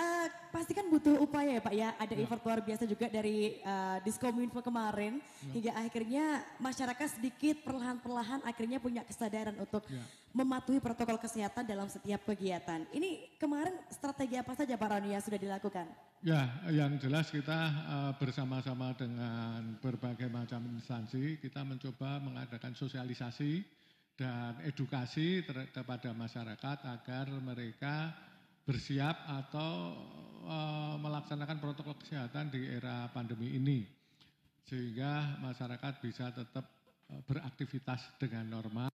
uh, pasti kan butuh upaya ya Pak ya. Ada ya. effort luar biasa juga dari uh, Diskominfo kemarin ya. hingga akhirnya masyarakat sedikit perlahan-perlahan akhirnya punya kesadaran untuk ya. mematuhi protokol kesehatan dalam setiap kegiatan. Ini kemarin strategi apa saja Pak Rani yang sudah dilakukan? Ya, yang jelas kita uh, bersama-sama dengan berbagai macam instansi kita mencoba mengadakan sosialisasi dan edukasi kepada masyarakat agar mereka bersiap atau uh, melaksanakan protokol kesehatan di era pandemi ini sehingga masyarakat bisa tetap uh, beraktivitas dengan normal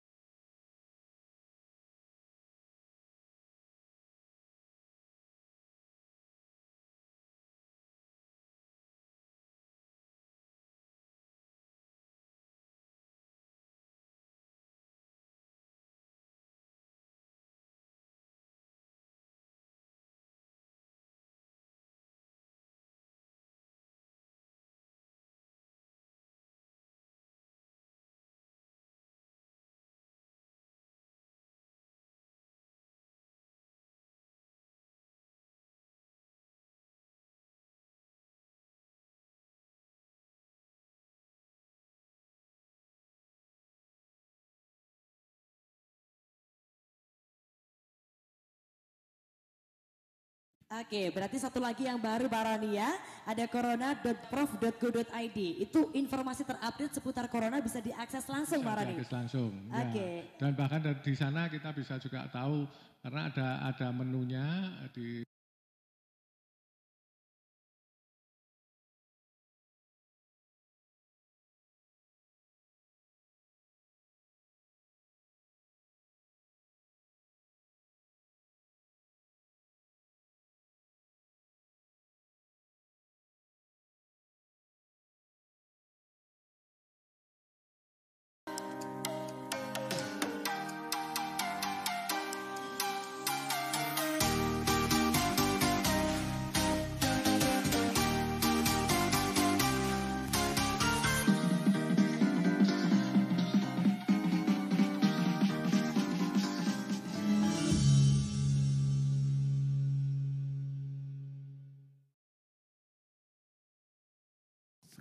Oke, berarti satu lagi yang baru Barani ya, ada corona.prof.go.id. Itu informasi terupdate seputar corona bisa diakses langsung Barani. Diakses langsung. Ya. Oke. Dan bahkan di sana kita bisa juga tahu karena ada ada menunya di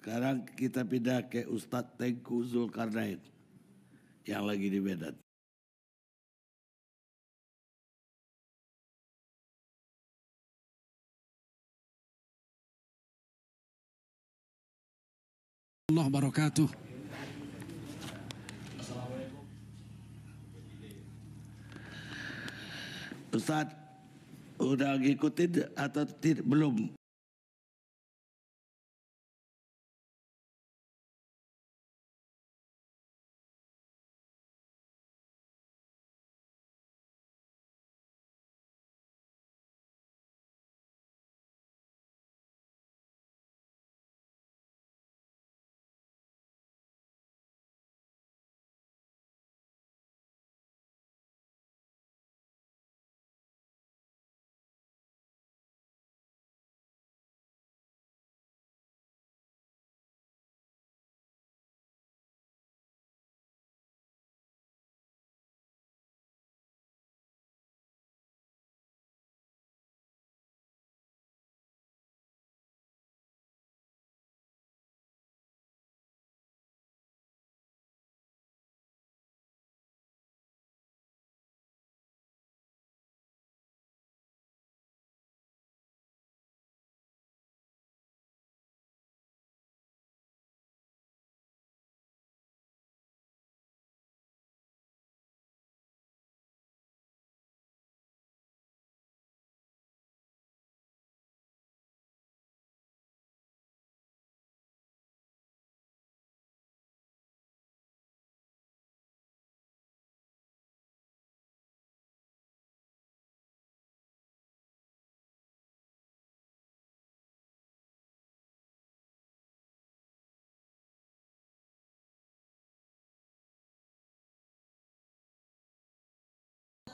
Sekarang kita pindah ke Ustadz Tengku Zulkarnain yang lagi di Medan. Allah barakatuh. Ustaz, udah ngikutin atau tidak belum?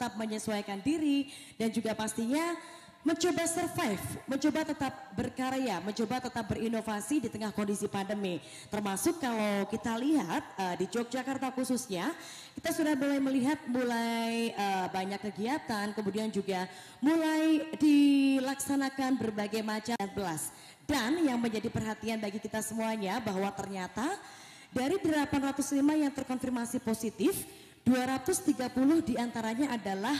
Tetap menyesuaikan diri dan juga pastinya mencoba survive, mencoba tetap berkarya, mencoba tetap berinovasi di tengah kondisi pandemi. Termasuk kalau kita lihat uh, di Yogyakarta khususnya, kita sudah mulai melihat mulai uh, banyak kegiatan, kemudian juga mulai dilaksanakan berbagai macam belas. Dan yang menjadi perhatian bagi kita semuanya bahwa ternyata dari 805 yang terkonfirmasi positif, 230 di antaranya adalah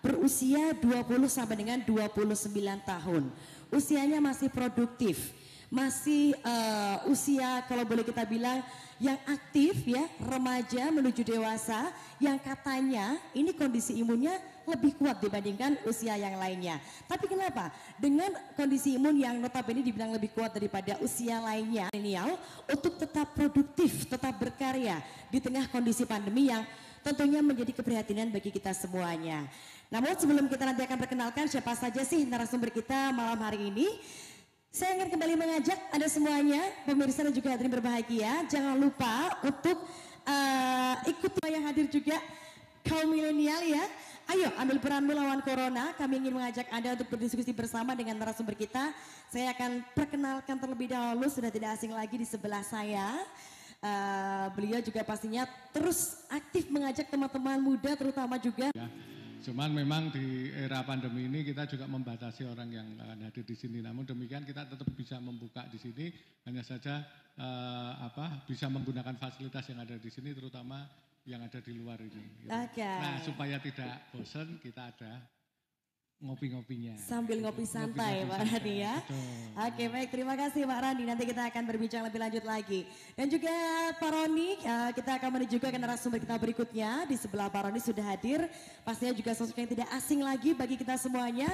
berusia 20 sampai dengan 29 tahun. Usianya masih produktif, masih uh, usia kalau boleh kita bilang yang aktif ya, remaja menuju dewasa yang katanya ini kondisi imunnya lebih kuat dibandingkan usia yang lainnya. Tapi kenapa? Dengan kondisi imun yang notabene dibilang lebih kuat daripada usia lainnya, milenial untuk tetap produktif, tetap berkarya di tengah kondisi pandemi yang tentunya menjadi keprihatinan bagi kita semuanya. Namun sebelum kita nanti akan perkenalkan siapa saja sih narasumber kita malam hari ini, saya ingin kembali mengajak Anda semuanya, pemirsa dan juga hadirin berbahagia, jangan lupa untuk uh, ikut yang hadir juga kaum milenial ya. Ayo ambil peran melawan corona. Kami ingin mengajak Anda untuk berdiskusi bersama dengan narasumber kita. Saya akan perkenalkan terlebih dahulu sudah tidak asing lagi di sebelah saya. Uh, beliau juga pastinya terus aktif mengajak teman-teman muda terutama juga. Ya Cuman memang di era pandemi ini kita juga membatasi orang yang hadir di sini. Namun demikian kita tetap bisa membuka di sini, hanya saja uh, apa bisa menggunakan fasilitas yang ada di sini, terutama yang ada di luar ini. Gitu. Okay. Nah supaya tidak bosan kita ada ngopi-ngopinya. Sambil ngopi santai ngopi, Pak Randi ya. Betul. Oke baik terima kasih Pak Randi. Nanti kita akan berbincang lebih lanjut lagi. Dan juga Pak Roni uh, kita akan menuju ke narasumber kita berikutnya. Di sebelah Pak Roni sudah hadir. Pastinya juga sosok yang tidak asing lagi bagi kita semuanya.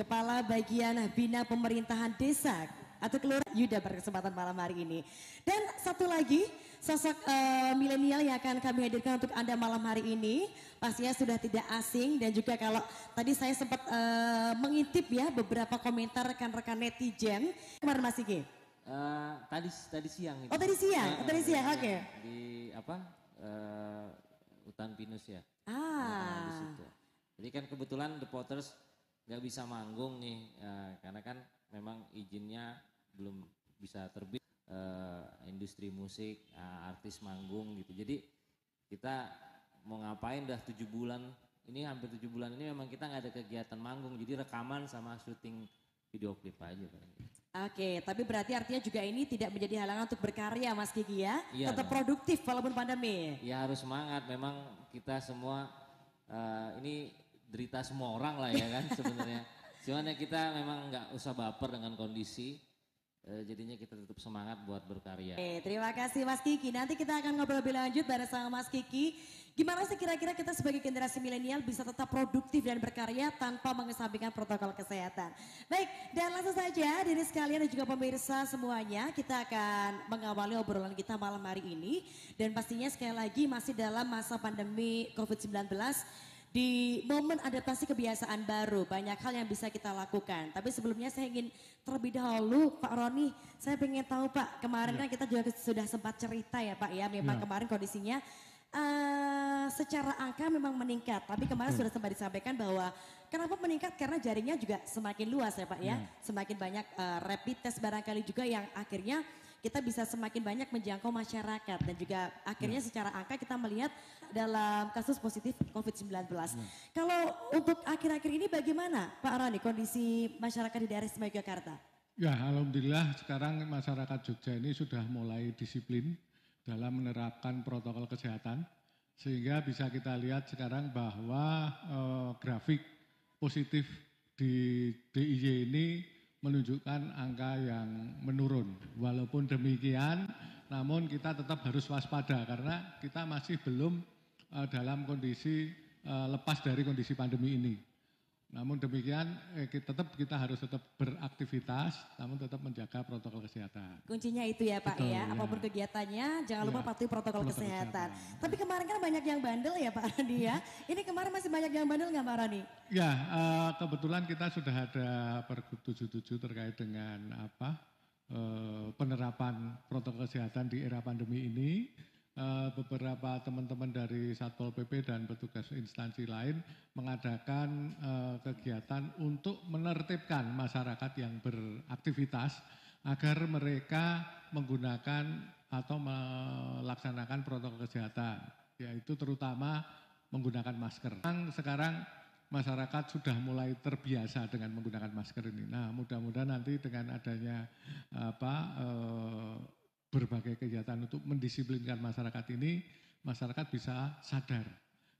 Kepala Bagian Bina Pemerintahan Desa atau Kelurahan Yuda berkesempatan malam hari ini. Dan satu lagi sosok uh, milenial yang akan kami hadirkan untuk Anda malam hari ini pastinya sudah tidak asing dan juga kalau tadi saya sempat uh, mengintip ya beberapa komentar rekan-rekan netizen kemarin Mas Iki. Uh, tadi tadi siang itu. Oh tadi siang, uh, tadi siang, oke. Okay. Di apa? Uh, hutan pinus ya. Ah. Nah, di situ. Jadi kan kebetulan The Potters nggak bisa manggung nih, uh, karena kan memang izinnya belum bisa terbit uh, industri musik, uh, artis manggung gitu. Jadi kita mau ngapain dah tujuh bulan, ini hampir tujuh bulan ini memang kita nggak ada kegiatan manggung, jadi rekaman sama syuting video klip aja. Oke, tapi berarti artinya juga ini tidak menjadi halangan untuk berkarya Mas Kiki ya? Iya, Tetap produktif walaupun pandemi. Ya harus semangat, memang kita semua uh, ini derita semua orang lah ya kan sebenarnya. Cuman ya kita memang nggak usah baper dengan kondisi, Uh, jadinya kita tetap semangat buat berkarya. Oke, terima kasih Mas Kiki. Nanti kita akan ngobrol lebih lanjut bareng sama Mas Kiki. Gimana sih kira-kira kita sebagai generasi milenial bisa tetap produktif dan berkarya tanpa mengesampingkan protokol kesehatan. Baik, dan langsung saja diri sekalian dan juga pemirsa semuanya, kita akan mengawali obrolan kita malam hari ini. Dan pastinya sekali lagi masih dalam masa pandemi COVID-19 di momen adaptasi kebiasaan baru banyak hal yang bisa kita lakukan. Tapi sebelumnya saya ingin terlebih dahulu Pak Roni, saya ingin tahu Pak, kemarin ya. kan kita juga sudah sempat cerita ya Pak ya, memang ya. kemarin kondisinya uh, secara angka memang meningkat. Tapi kemarin hmm. sudah sempat disampaikan bahwa kenapa meningkat karena jaringnya juga semakin luas ya Pak ya, hmm. semakin banyak uh, rapid test barangkali juga yang akhirnya kita bisa semakin banyak menjangkau masyarakat dan juga akhirnya hmm. secara angka kita melihat dalam kasus positif COVID-19. Hmm. Kalau untuk akhir-akhir ini bagaimana Pak Rani kondisi masyarakat di daerah Istimewa Yogyakarta? Ya Alhamdulillah sekarang masyarakat Jogja ini sudah mulai disiplin dalam menerapkan protokol kesehatan sehingga bisa kita lihat sekarang bahwa eh, grafik positif di DIY ini menunjukkan angka yang menurun. Walaupun demikian, namun kita tetap harus waspada karena kita masih belum dalam kondisi uh, lepas dari kondisi pandemi ini. Namun demikian eh, kita tetap kita harus tetap beraktivitas, namun tetap menjaga protokol kesehatan. Kuncinya itu ya Pak Betul, ya, ya, apa pun kegiatannya jangan ya, lupa patuhi protokol, protokol kesehatan. kesehatan. Tapi kemarin kan banyak yang bandel ya Pak Rani ya. Ini kemarin masih banyak yang bandel nggak Pak Rani? Ya, uh, kebetulan kita sudah ada Pergub 77 terkait dengan apa uh, penerapan protokol kesehatan di era pandemi ini eh, beberapa teman-teman dari Satpol PP dan petugas instansi lain mengadakan eh, kegiatan untuk menertibkan masyarakat yang beraktivitas agar mereka menggunakan atau melaksanakan protokol kesehatan, yaitu terutama menggunakan masker. Sekarang masyarakat sudah mulai terbiasa dengan menggunakan masker ini. Nah, mudah-mudahan nanti dengan adanya apa eh, berbagai kegiatan untuk mendisiplinkan masyarakat ini, masyarakat bisa sadar.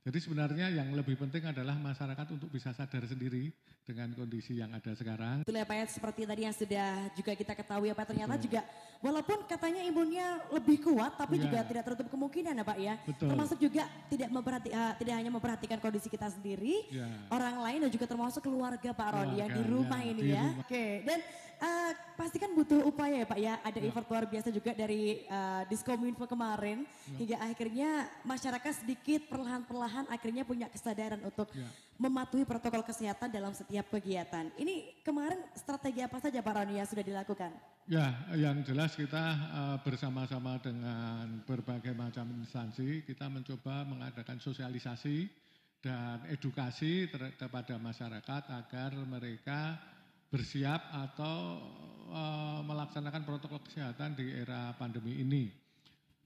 Jadi sebenarnya yang lebih penting adalah masyarakat untuk bisa sadar sendiri dengan kondisi yang ada sekarang. Betul ya Pak ya, seperti tadi yang sudah juga kita ketahui ya Pak, ternyata Betul. juga walaupun katanya imunnya lebih kuat tapi ya. juga tidak tertutup kemungkinan ya Pak ya. Betul. Termasuk juga tidak memperhati, uh, tidak hanya memperhatikan kondisi kita sendiri, ya. orang lain dan juga termasuk keluarga Pak Rodi ya di rumah ya, ini di ya. Rumah. Oke, dan uh, pasti kan butuh upaya ya Pak ya, ada ya. effort luar biasa juga dari uh, Diskominfo kemarin ya. hingga akhirnya masyarakat sedikit perlahan-perlahan akhirnya punya kesadaran untuk ya. mematuhi protokol kesehatan dalam setiap kegiatan. Ini kemarin strategi apa saja Pak Roni yang sudah dilakukan? Ya, yang jelas kita uh, bersama-sama dengan berbagai macam instansi kita mencoba mengadakan sosialisasi dan edukasi kepada masyarakat agar mereka bersiap atau uh, melaksanakan protokol kesehatan di era pandemi ini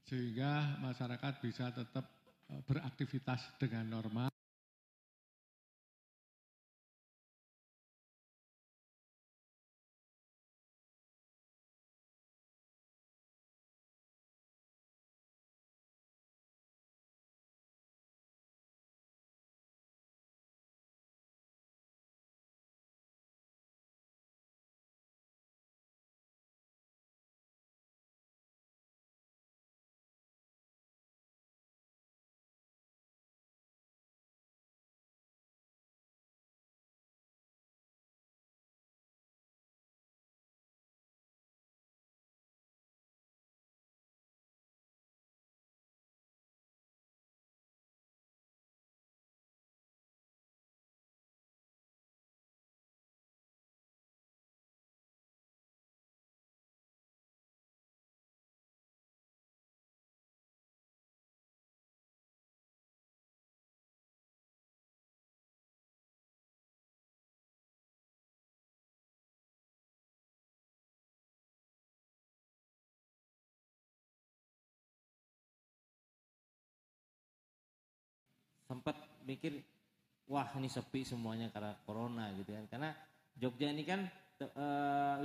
sehingga masyarakat bisa tetap uh, beraktivitas dengan normal sempat mikir wah ini sepi semuanya karena corona gitu kan. Karena Jogja ini kan e,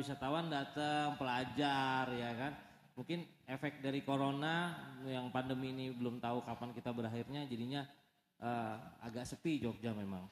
wisatawan datang pelajar ya kan. Mungkin efek dari corona yang pandemi ini belum tahu kapan kita berakhirnya jadinya e, agak sepi Jogja memang.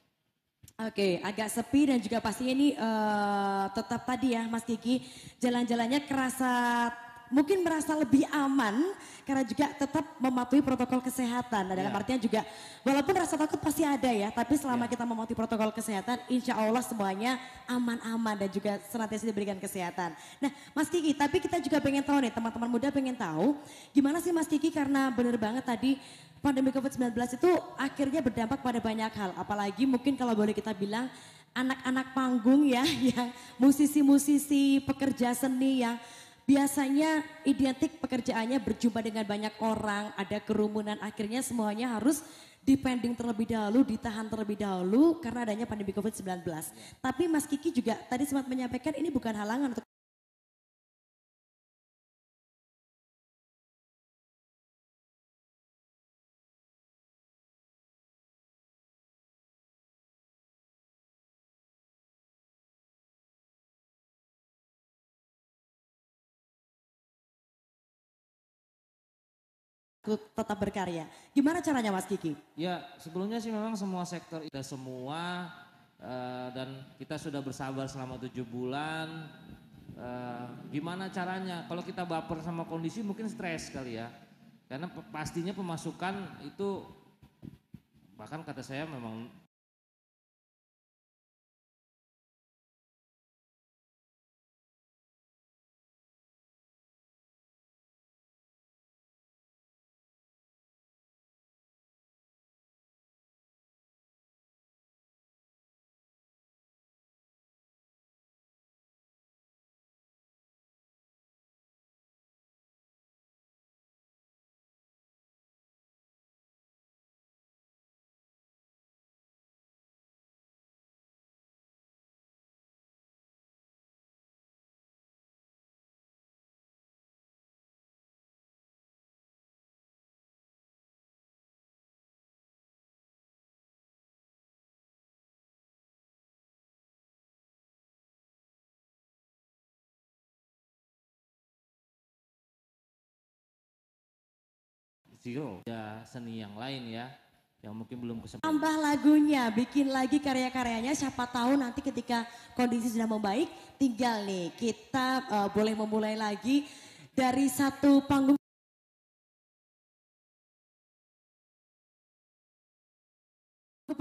Oke, agak sepi dan juga pastinya ini uh, tetap tadi ya Mas Kiki, jalan-jalannya kerasa mungkin merasa lebih aman karena juga tetap mematuhi protokol kesehatan. Nah, dalam yeah. artinya juga walaupun rasa takut pasti ada ya, tapi selama yeah. kita mematuhi protokol kesehatan, insya Allah semuanya aman-aman dan juga senantiasa diberikan kesehatan. Nah, Mas Kiki, tapi kita juga pengen tahu nih, teman-teman muda pengen tahu gimana sih Mas Kiki karena benar banget tadi pandemi COVID-19 itu akhirnya berdampak pada banyak hal, apalagi mungkin kalau boleh kita bilang anak-anak panggung ya, yang musisi-musisi, pekerja seni yang Biasanya identik pekerjaannya berjumpa dengan banyak orang, ada kerumunan, akhirnya semuanya harus depending terlebih dahulu, ditahan terlebih dahulu karena adanya pandemi COVID-19. Tapi Mas Kiki juga tadi sempat menyampaikan ini bukan halangan untuk tetap berkarya. Gimana caranya Mas Kiki? Ya sebelumnya sih memang semua sektor kita semua uh, dan kita sudah bersabar selama tujuh bulan. Uh, gimana caranya? Kalau kita baper sama kondisi mungkin stres kali ya. Karena pastinya pemasukan itu bahkan kata saya memang zero. Ya seni yang lain ya, yang mungkin belum kesempatan. Tambah lagunya, bikin lagi karya-karyanya. Siapa tahu nanti ketika kondisi sudah membaik, tinggal nih kita uh, boleh memulai lagi dari satu panggung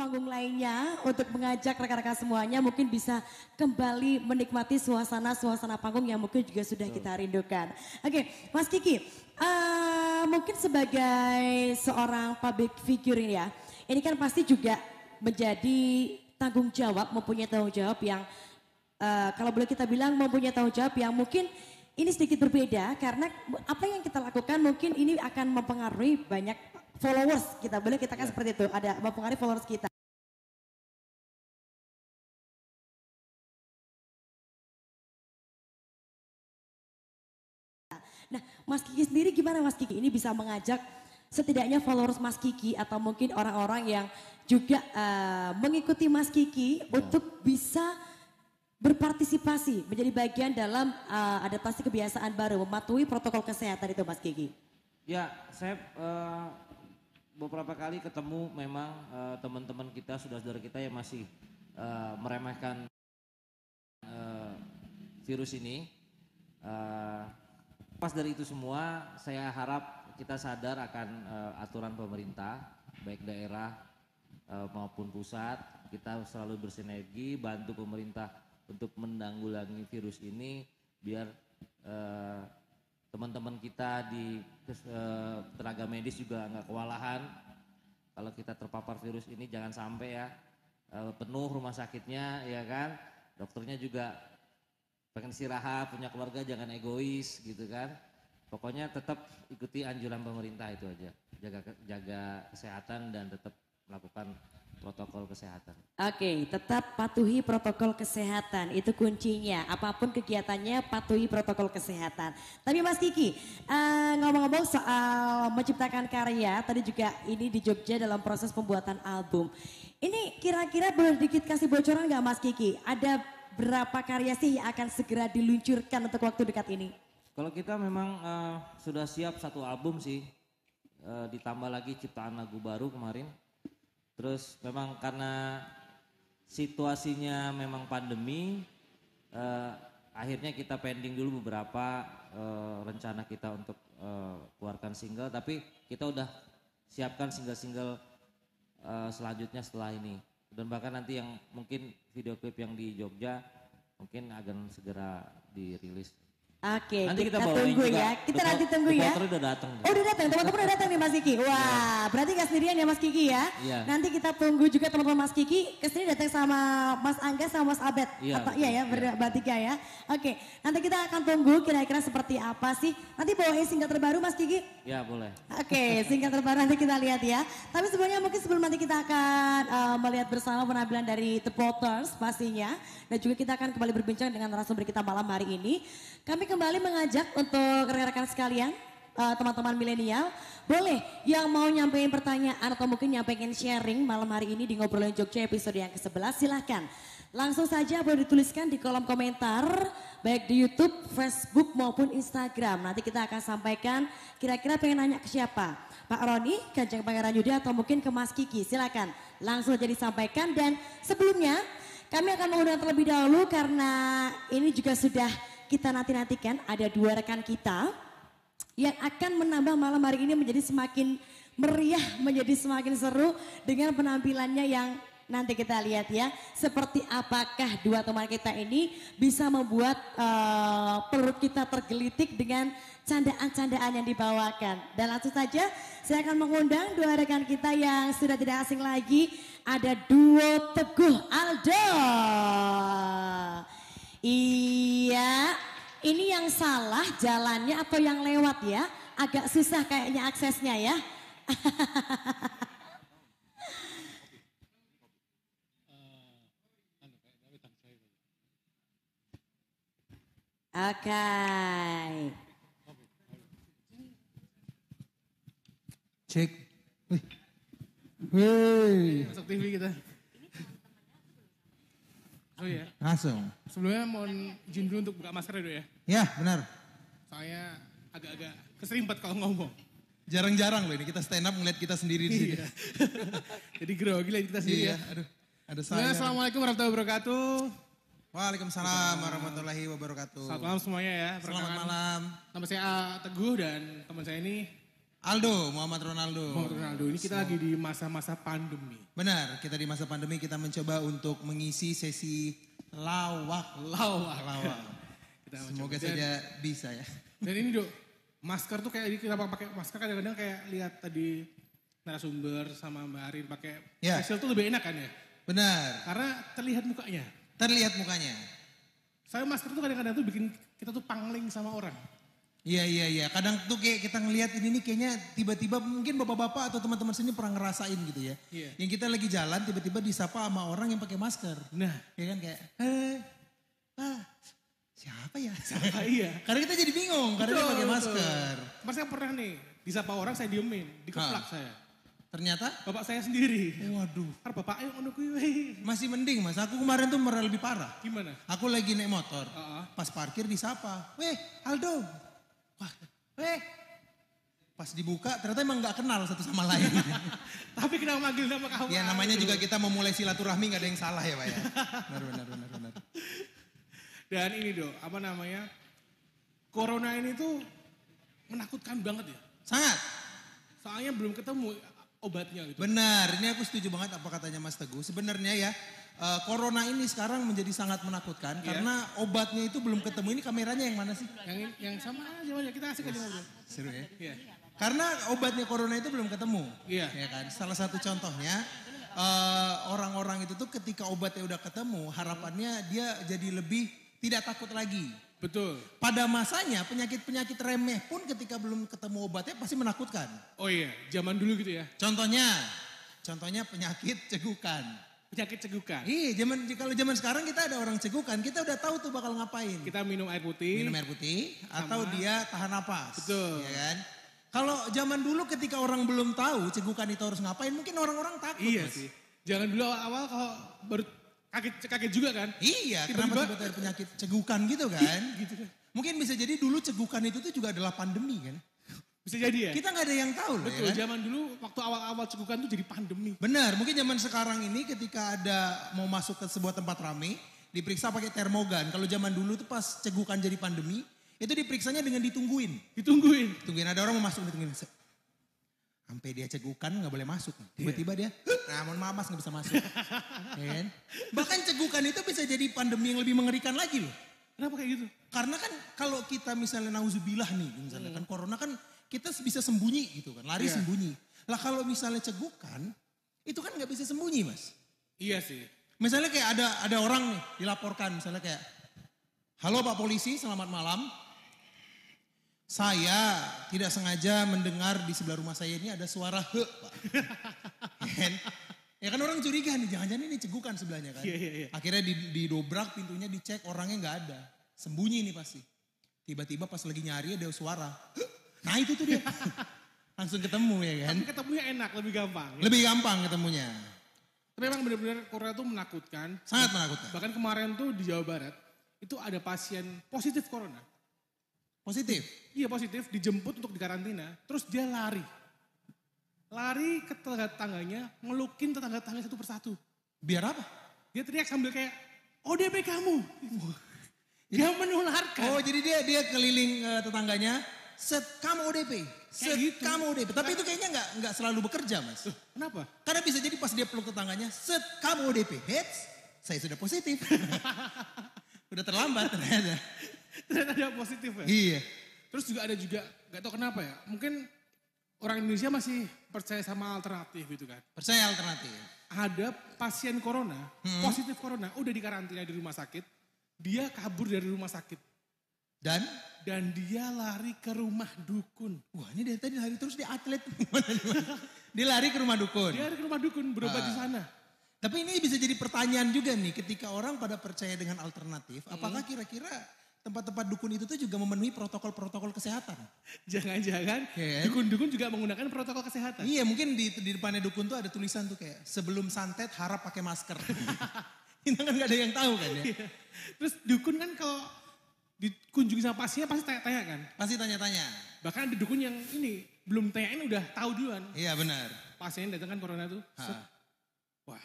panggung lainnya untuk mengajak rekan-rekan semuanya mungkin bisa kembali menikmati suasana-suasana panggung yang mungkin juga sudah kita rindukan. Oke, Mas Kiki, uh, mungkin sebagai seorang public figure ini ya, ini kan pasti juga menjadi tanggung jawab, mempunyai tanggung jawab yang uh, kalau boleh kita bilang mempunyai tanggung jawab yang mungkin ini sedikit berbeda karena apa yang kita lakukan mungkin ini akan mempengaruhi banyak followers kita. Boleh kita kan seperti itu, ada mempengaruhi followers kita. Mas Kiki sendiri gimana Mas Kiki? Ini bisa mengajak setidaknya followers Mas Kiki atau mungkin orang-orang yang juga uh, mengikuti Mas Kiki ya. untuk bisa berpartisipasi menjadi bagian dalam uh, adaptasi kebiasaan baru, mematuhi protokol kesehatan itu Mas Kiki. Ya, saya uh, beberapa kali ketemu memang uh, teman-teman kita, saudara-saudara kita yang masih uh, meremehkan uh, virus ini. Uh, pas dari itu semua, saya harap kita sadar akan uh, aturan pemerintah, baik daerah uh, maupun pusat. Kita selalu bersinergi, bantu pemerintah untuk menanggulangi virus ini, biar uh, teman-teman kita di uh, tenaga medis juga nggak kewalahan. Kalau kita terpapar virus ini jangan sampai ya uh, penuh rumah sakitnya ya kan. Dokternya juga pengen istirahat, punya keluarga jangan egois gitu kan. Pokoknya tetap ikuti anjuran pemerintah itu aja. Jaga jaga kesehatan dan tetap melakukan protokol kesehatan. Oke, tetap patuhi protokol kesehatan itu kuncinya. Apa pun kegiatannya patuhi protokol kesehatan. Tapi Mas Kiki, uh, ngomong-ngomong soal menciptakan karya, tadi juga ini di Jogja dalam proses pembuatan album. Ini kira-kira boleh dikit kasih bocoran nggak Mas Kiki? Ada berapa karya sih yang akan segera diluncurkan untuk waktu dekat ini? Kalau kita memang uh, sudah siap satu album sih, uh, ditambah lagi ciptaan lagu baru kemarin Terus memang karena situasinya memang pandemi, eh, akhirnya kita pending dulu beberapa eh, rencana kita untuk eh, keluarkan single. Tapi kita udah siapkan single-single eh, selanjutnya setelah ini. Dan bahkan nanti yang mungkin video klip yang di Jogja mungkin akan segera dirilis. Oke, nanti kita, kita tunggu ya. Kita The nanti tunggu ya. udah datang. Oh udah datang, teman-teman udah datang nih Mas Kiki. Wah, yeah. berarti gak sendirian ya Mas Kiki ya. Yeah. Nanti kita tunggu juga teman-teman Mas Kiki. Ke sini datang sama Mas Angga sama Mas Abed. Iya, Atau, iya ya, yeah. bertiga ya. Oke, nanti kita akan tunggu kira-kira seperti apa sih. Nanti bawain single terbaru Mas Kiki. Ya boleh. Oke, single terbaru nanti kita lihat ya. Tapi sebelumnya mungkin sebelum nanti kita akan uh, melihat bersama penampilan dari The Potters pastinya. Dan juga kita akan kembali berbincang dengan narasumber kita malam hari ini. Kami kembali mengajak untuk rekan-rekan sekalian, uh, teman-teman milenial, boleh yang mau nyampein pertanyaan atau mungkin nyampein sharing malam hari ini di Ngobrolin Jogja episode yang ke-11, silahkan. Langsung saja boleh dituliskan di kolom komentar, baik di Youtube, Facebook maupun Instagram. Nanti kita akan sampaikan kira-kira pengen nanya ke siapa. Pak Roni, Kanjeng Pangeran Yudha atau mungkin ke Mas Kiki, silakan. Langsung saja disampaikan dan sebelumnya kami akan mengundang terlebih dahulu karena ini juga sudah kita nanti-nantikan ada dua rekan kita yang akan menambah malam hari ini menjadi semakin meriah, menjadi semakin seru dengan penampilannya yang nanti kita lihat ya. Seperti apakah dua teman kita ini bisa membuat uh, perut kita tergelitik dengan candaan-candaan yang dibawakan. Dan langsung saja saya akan mengundang dua rekan kita yang sudah tidak asing lagi. Ada duo Teguh Aldo. Iya, ini yang salah jalannya atau yang lewat ya? Agak susah kayaknya aksesnya ya. Oke. Okay. Cek. Wih. Masuk TV kita. Oh iya. Langsung. Sebelumnya mohon izin dulu untuk buka masker dulu ya. Ya benar. Soalnya agak-agak keserimpet kalau ngomong. Jarang-jarang loh ini kita stand up ngeliat kita sendiri di sini. Iya. Jadi grogi lah kita sendiri Iya, ya. aduh. Ada Nah, saya. Assalamualaikum warahmatullahi wabarakatuh. Waalaikumsalam warahmatullahi wabarakatuh. Selamat malam semuanya ya. Selamat malam. Nama saya A. Teguh dan teman saya ini Aldo, Muhammad Ronaldo. Muhammad Ronaldo. Ini kita lagi di masa-masa pandemi. Benar, kita di masa pandemi kita mencoba untuk mengisi sesi lawak. Lawak. Lawak. Kita Semoga mencoba. saja bisa ya. Dan ini dok, masker tuh kayak kita pakai masker kadang-kadang kayak lihat tadi narasumber sama Mbak Arin pakai Ya. facial tuh lebih enak kan ya? Benar, Karena terlihat mukanya. terlihat mukanya. Saya masker tuh kadang-kadang tuh bikin kita tuh pangling sama orang. Iya iya iya. Kadang tuh kayak kita ngelihat ini nih kayaknya tiba-tiba mungkin bapak-bapak atau teman-teman sini pernah ngerasain gitu ya. Iya. Yang kita lagi jalan tiba-tiba disapa sama orang yang pakai masker. Nah, Ya kan kayak, eh, ah, siapa ya? siapa iya? Karena kita jadi bingung karena dia Betul, pakai betul. masker. Mas saya pernah nih, disapa orang saya diemin, dikeplak Ah. saya. Ternyata, Bapak saya sendiri. waduh, Har bapak ayo ngono kuwi masih mending mas. Aku kemarin tuh malah lebih parah. Gimana? Aku lagi naik motor, Ah, ah. pas parkir disapa, weh Aldo, wah, weh. Pas dibuka ternyata emang nggak kenal satu sama lain. Tapi kenapa manggil nama kamu? ya namanya juga kita memulai silaturahmi nggak ada yang salah ya pak ya. Benar benar benar benar. Dan ini dong, apa namanya? Corona ini tuh menakutkan banget ya. Sangat. Soalnya belum ketemu obatnya gitu. Benar, ini aku setuju banget apa katanya Mas Teguh. Sebenarnya ya, eh, corona ini sekarang menjadi sangat menakutkan Iya. karena obatnya itu belum ketemu. Ini kameranya yang mana sih? Yang yang sama aja aja kita asik aja ngobrol. Seru ya. Iya. Karena obatnya corona itu belum ketemu. Iya. Ya kan? Salah satu contohnya eh, orang-orang itu tuh ketika obatnya udah ketemu, harapannya dia jadi lebih tidak takut lagi. Betul. Pada masanya penyakit-penyakit remeh pun ketika belum ketemu obatnya pasti menakutkan. Oh iya, zaman dulu gitu ya. Contohnya, contohnya penyakit cegukan. Penyakit cegukan. Iya, zaman kalau zaman sekarang kita ada orang cegukan, kita udah tahu tuh bakal ngapain. Kita minum air putih. Minum air putih atau dia tahan napas. Betul. Ya kan? Kalau zaman dulu ketika orang belum tahu cegukan itu harus ngapain, mungkin orang-orang takut. Iya Mas. sih. Jangan dulu awal-awal kalau baru kaget kaget juga kan. Iya, Tiba-tiba- kenapa tiba ada penyakit cegukan gitu kan? Gitu kan. Mungkin bisa jadi dulu cegukan itu tuh juga adalah pandemi kan? Bisa jadi ya. Kita nggak ada yang tahu loh Betul, ya kan? zaman dulu waktu awal-awal cegukan tuh jadi pandemi. Benar, mungkin zaman sekarang ini ketika ada mau masuk ke sebuah tempat rame, diperiksa pakai termogan. Kalau zaman dulu tuh pas cegukan jadi pandemi, itu diperiksanya dengan ditungguin. Ditungguin. Tungguin ada orang mau masuk ditungguin. Sampai dia cegukan nggak boleh masuk. Tiba-tiba dia, nah mohon maaf mas nggak bisa masuk. Ya kan? Bahkan cegukan itu bisa jadi pandemi yang lebih mengerikan lagi loh. Kenapa kayak gitu? Karena kan kalau kita misalnya nauzubillah nih, misalnya kan corona kan kita bisa sembunyi gitu kan, lari Iya. sembunyi. Lah kalau misalnya cegukan, itu kan nggak bisa sembunyi mas. Iya sih. Misalnya kayak ada ada orang nih dilaporkan misalnya kayak, halo Pak Polisi, selamat malam. Saya tidak sengaja mendengar di sebelah rumah saya ini ada suara he, Pak. Ya kan? Ya kan orang curiga nih, jangan-jangan ini cegukan sebelahnya kan. Iya, iya, iya. Akhirnya di- didobrak pintunya dicek orangnya nggak ada. Sembunyi nih pasti. Tiba-tiba pas lagi nyari ada suara. "He." Nah itu tuh dia. Langsung ketemu ya kan. Tapi ketemunya enak, lebih gampang. Lebih gampang ketemunya. Tapi memang benar-benar Korea tuh menakutkan. Sangat menakutkan. Bahkan kemarin tuh di Jawa Barat itu ada pasien positif corona. Positif. Iya positif, dijemput untuk dikarantina. Terus dia lari. Lari ke tetangga-tetangganya, ngelukin tetangga-tetangganya satu persatu. Biar apa? Dia teriak sambil kayak, ODP kamu. Dia menularkan. Oh jadi dia dia keliling eh, tetangganya, set kamu ODP, set gitu. kamu ODP. Tapi itu kayaknya nggak nggak selalu bekerja mas. Kenapa? Karena bisa jadi pas dia peluk tetangganya, set kamu ODP. Hits, saya sudah positif. Udah terlambat ternyata. Ternyata dia positif ya. Iya. Terus juga ada juga, gak tau kenapa ya. Mungkin orang Indonesia masih percaya sama alternatif gitu kan. Percaya alternatif. Ada pasien corona, positif corona, udah dikarantina di rumah sakit. Dia kabur dari rumah sakit. Dan, Dan dia lari ke rumah dukun. wah ini dari tadi lari terus dia atlet. dia lari ke rumah dukun. Dia lari ke rumah dukun, berobat di sana. Tapi ini bisa jadi pertanyaan juga nih ketika orang pada percaya dengan alternatif, apakah kira-kira tempat-tempat dukun itu tuh juga memenuhi protokol-protokol kesehatan? Jangan-jangan Iya kan? dukun-dukun juga menggunakan protokol kesehatan. Iya mungkin di, di depannya dukun tuh ada tulisan tuh kayak sebelum santet harap pakai masker. Itu kan gak ada yang tahu kan ya. Terus dukun kan kalau dikunjungi sama pasiennya pasti tanya-tanya kan. Pasti tanya-tanya. Bahkan ada dukun yang ini belum tanyain udah tahu duluan. Iya benar. Pasien datang kan corona tuh. Set. Wah,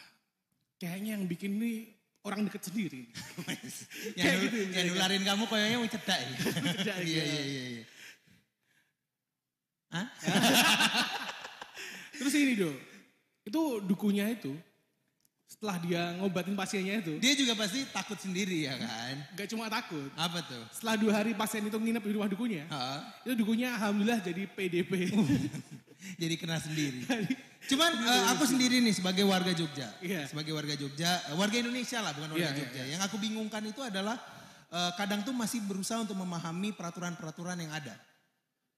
kayaknya yang bikin ini orang deket sendiri. yang, Kayak gitu, yang nularin kamu kayaknya mau cedak ya. Cedak, Iya iya. iya iya. iya. Hah? Terus ini do, itu dukunya itu setelah dia ngobatin pasiennya itu, Dia juga pasti takut sendiri ya kan? gak cuma takut. Apa tuh? Setelah dua hari pasien itu nginep di rumah dukunya, Ha? itu dukunya alhamdulillah jadi PDP. Jadi kena sendiri. Cuman eh, aku sendiri nih sebagai warga Jogja, Iya. sebagai warga Jogja, eh, warga Indonesia lah bukan warga Iya, iya, Jogja. Yang aku bingungkan itu adalah eh, kadang tuh masih berusaha untuk memahami peraturan-peraturan yang ada.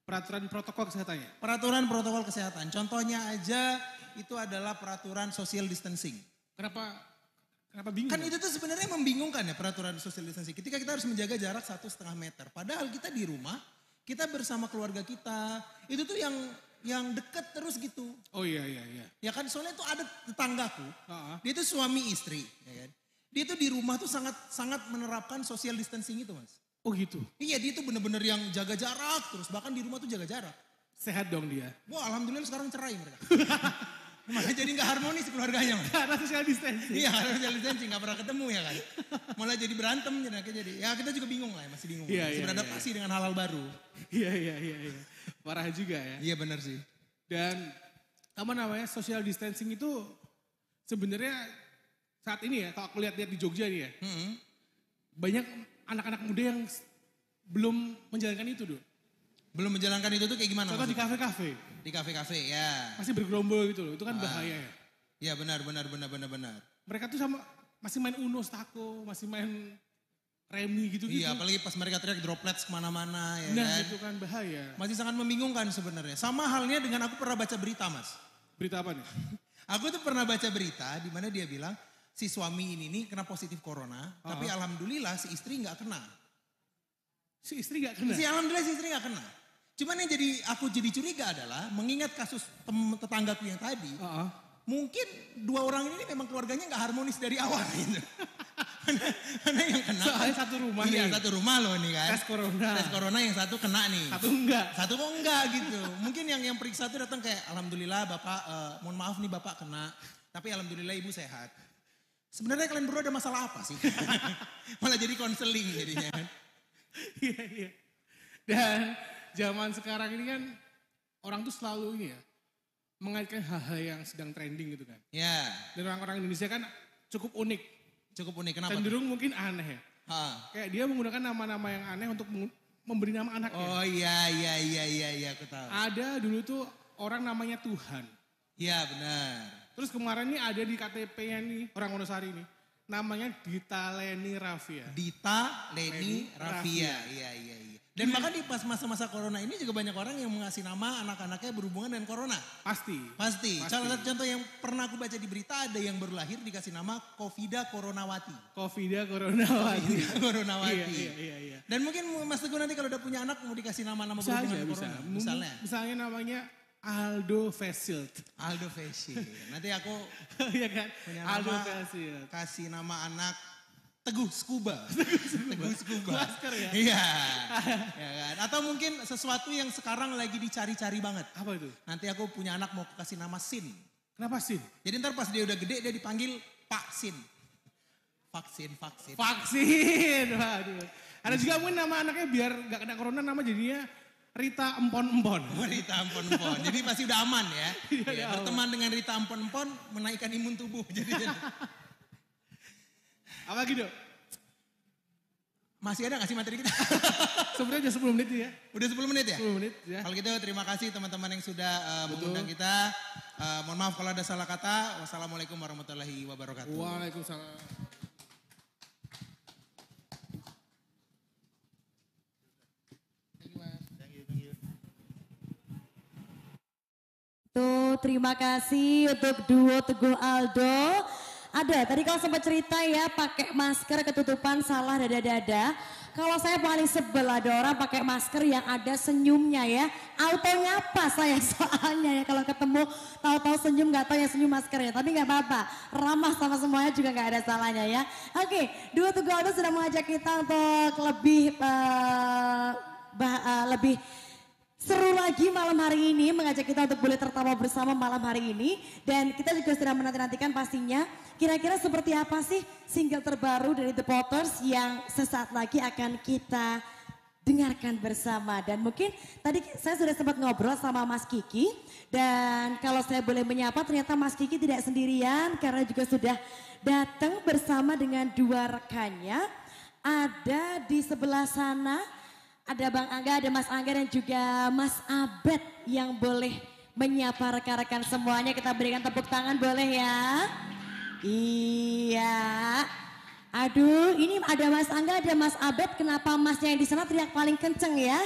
Peraturan protokol kesehatannya. Peraturan protokol kesehatan. Contohnya aja itu adalah peraturan social distancing. Kenapa kenapa bingung? Kan itu tuh sebenarnya membingungkan ya peraturan social distancing. Ketika kita harus menjaga jarak satu setengah meter. Padahal kita di rumah, kita bersama keluarga kita. Itu tuh yang yang dekat terus gitu. Oh iya iya iya. Ya kan soalnya tuh ada tetanggaku. Ha-ha. Dia tuh suami istri. Ya kan? Dia tuh di rumah tuh sangat sangat menerapkan social distancing itu mas. Oh gitu. Iya dia tuh bener-bener yang jaga jarak terus. Bahkan di rumah tuh jaga jarak. Sehat dong dia. Wah alhamdulillah sekarang cerai mereka. Malah jadi nggak harmonis keluarganya. Karena social distancing. Iya karena social distancing nggak pernah ketemu ya kan. Malah jadi berantem jadi. Ya kita juga bingung lah ya, masih bingung. Iya, masih iya, beradaptasi dengan hal-hal baru. Iya iya iya iya. Parah juga ya. Iya benar sih. Dan apa namanya social distancing itu sebenarnya saat ini ya kalau aku lihat-lihat di Jogja nih ya Mm-mm. banyak anak-anak muda yang belum menjalankan itu dulu. Belum menjalankan itu tuh kayak gimana? Contoh di maksudnya? kafe-kafe di kafe-kafe ya. masih bergerombol gitu loh. Itu kan Ah. bahaya ya. Iya benar benar benar benar benar. Mereka tuh sama masih main Uno Stako, masih main remi gitu-gitu. Iya apalagi pas mereka teriak droplets ke mana-mana ya nah kan. itu kan bahaya. Masih sangat membingungkan sebenarnya. Sama halnya dengan aku pernah baca berita mas. Berita apa nih? Aku tuh pernah baca berita di mana dia bilang si suami ini nih kena positif corona, tapi alhamdulillah si istri nggak kena. Si istri gak kena. Si alhamdulillah si istri nggak kena. Cuman yang jadi aku jadi curiga adalah mengingat kasus tem- tetanggaku yang tadi, Heeh. mungkin dua orang ini memang keluarganya nggak harmonis dari awal gitu. karena yang kena Soalnya satu rumah iya, nih. satu rumah loh nih kan. Tes corona. Tes corona yang satu kena nih. Satu enggak. Satu kok enggak gitu. Mungkin yang yang periksa tuh datang kayak alhamdulillah Bapak eh, mohon maaf nih Bapak kena, tapi alhamdulillah Ibu sehat. Sebenarnya kalian berdua ada masalah apa sih? Malah jadi konseling jadinya. Iya, iya. Dan zaman sekarang ini kan orang tuh selalu ini ya mengaitkan hal-hal yang sedang trending gitu kan. Ya, Dan orang-orang Indonesia kan cukup unik, cukup unik. Kenapa? tuh? cenderung mungkin aneh ya. Ha. Kayak dia menggunakan nama-nama yang aneh untuk memberi nama anaknya. Oh iya iya iya iya iya aku tahu. Ada dulu tuh orang namanya Tuhan. Iya benar. Terus kemarin nih ada di KTP-nya nih orang Wonosari nih. Namanya Dita Leni Rafia. Dita Leni Leni Rafia. Iya iya iya. Dan bahkan di pas masa-masa corona ini juga banyak orang yang mengasih nama anak-anaknya berhubungan dengan corona. Pasti. Pasti. Pasti. Salah satu contoh yang pernah aku baca di berita ada yang baru lahir dikasih nama Covida Coronawati. Covida Corona. Covida Coronawati. Iya, iya, iya, iya. Dan mungkin Mas Teguh nanti kalau udah punya anak mau dikasih nama-nama berhubungan aja, dengan bisa. corona. Mungkin- Misalnya Misalnya namanya Aldo Fesilt. Aldo Feshi. Nanti aku Iya kan? punya Aldo Fesilt. kasih nama anak Teguh Scuba. Teguh Scuba. Masker ya? Iya. ya kan? Atau mungkin sesuatu yang sekarang lagi dicari-cari banget. Apa itu? Nanti aku punya anak mau kasih nama Sin. Kenapa sih? Jadi ntar pas dia udah gede dia dipanggil Pak Sin. Vaksin, vaksin. Vaksin. Waduh. Ada juga mungkin nama anaknya biar gak kena corona nama jadinya Rita Empon Empon. Rita Ampon Empon. Jadi pasti udah aman ya. Ya, udah berteman dengan Rita Ampon Empon menaikkan imun tubuh. Jadi Apa gitu? masih ada gak sih materi kita? Sebenarnya udah 10 menit nih ya. udah 10 menit ya? 10 menit ya. Kalau gitu terima kasih teman-teman yang sudah uh, mengundang kita. Uh, mohon maaf kalau ada salah kata. Wassalamualaikum warahmatullahi wabarakatuh. Waalaikumsalam. Tuh, terima kasih untuk duo Teguh Aldo. Ada, tadi kalau sempat cerita ya pakai masker ketutupan salah dada-dada. Kalau saya paling sebel ada orang pakai masker yang ada senyumnya ya. Auto nyapa saya soalnya ya kalau ketemu tahu-tahu senyum nggak tahu ya senyum maskernya. Tapi nggak apa-apa, ramah sama semuanya juga nggak ada salahnya ya. Oke, dua tugas sudah mengajak kita untuk lebih uh, bah, uh, lebih Seru lagi malam hari ini mengajak kita untuk boleh tertawa bersama malam hari ini. Dan kita juga sudah menanti-nantikan pastinya kira-kira seperti apa sih single terbaru dari The Potters yang sesaat lagi akan kita dengarkan bersama. Dan mungkin tadi saya sudah sempat ngobrol sama Mas Kiki. Dan kalau saya boleh menyapa ternyata Mas Kiki tidak sendirian karena juga sudah datang bersama dengan dua rekannya. Ada di sebelah sana ada Bang Angga, ada Mas Angga dan juga Mas Abed yang boleh menyapa rekan-rekan semuanya. Kita berikan tepuk tangan boleh ya. Iya. Aduh, ini ada Mas Angga, ada Mas Abed. Kenapa Masnya yang di sana teriak paling kenceng ya?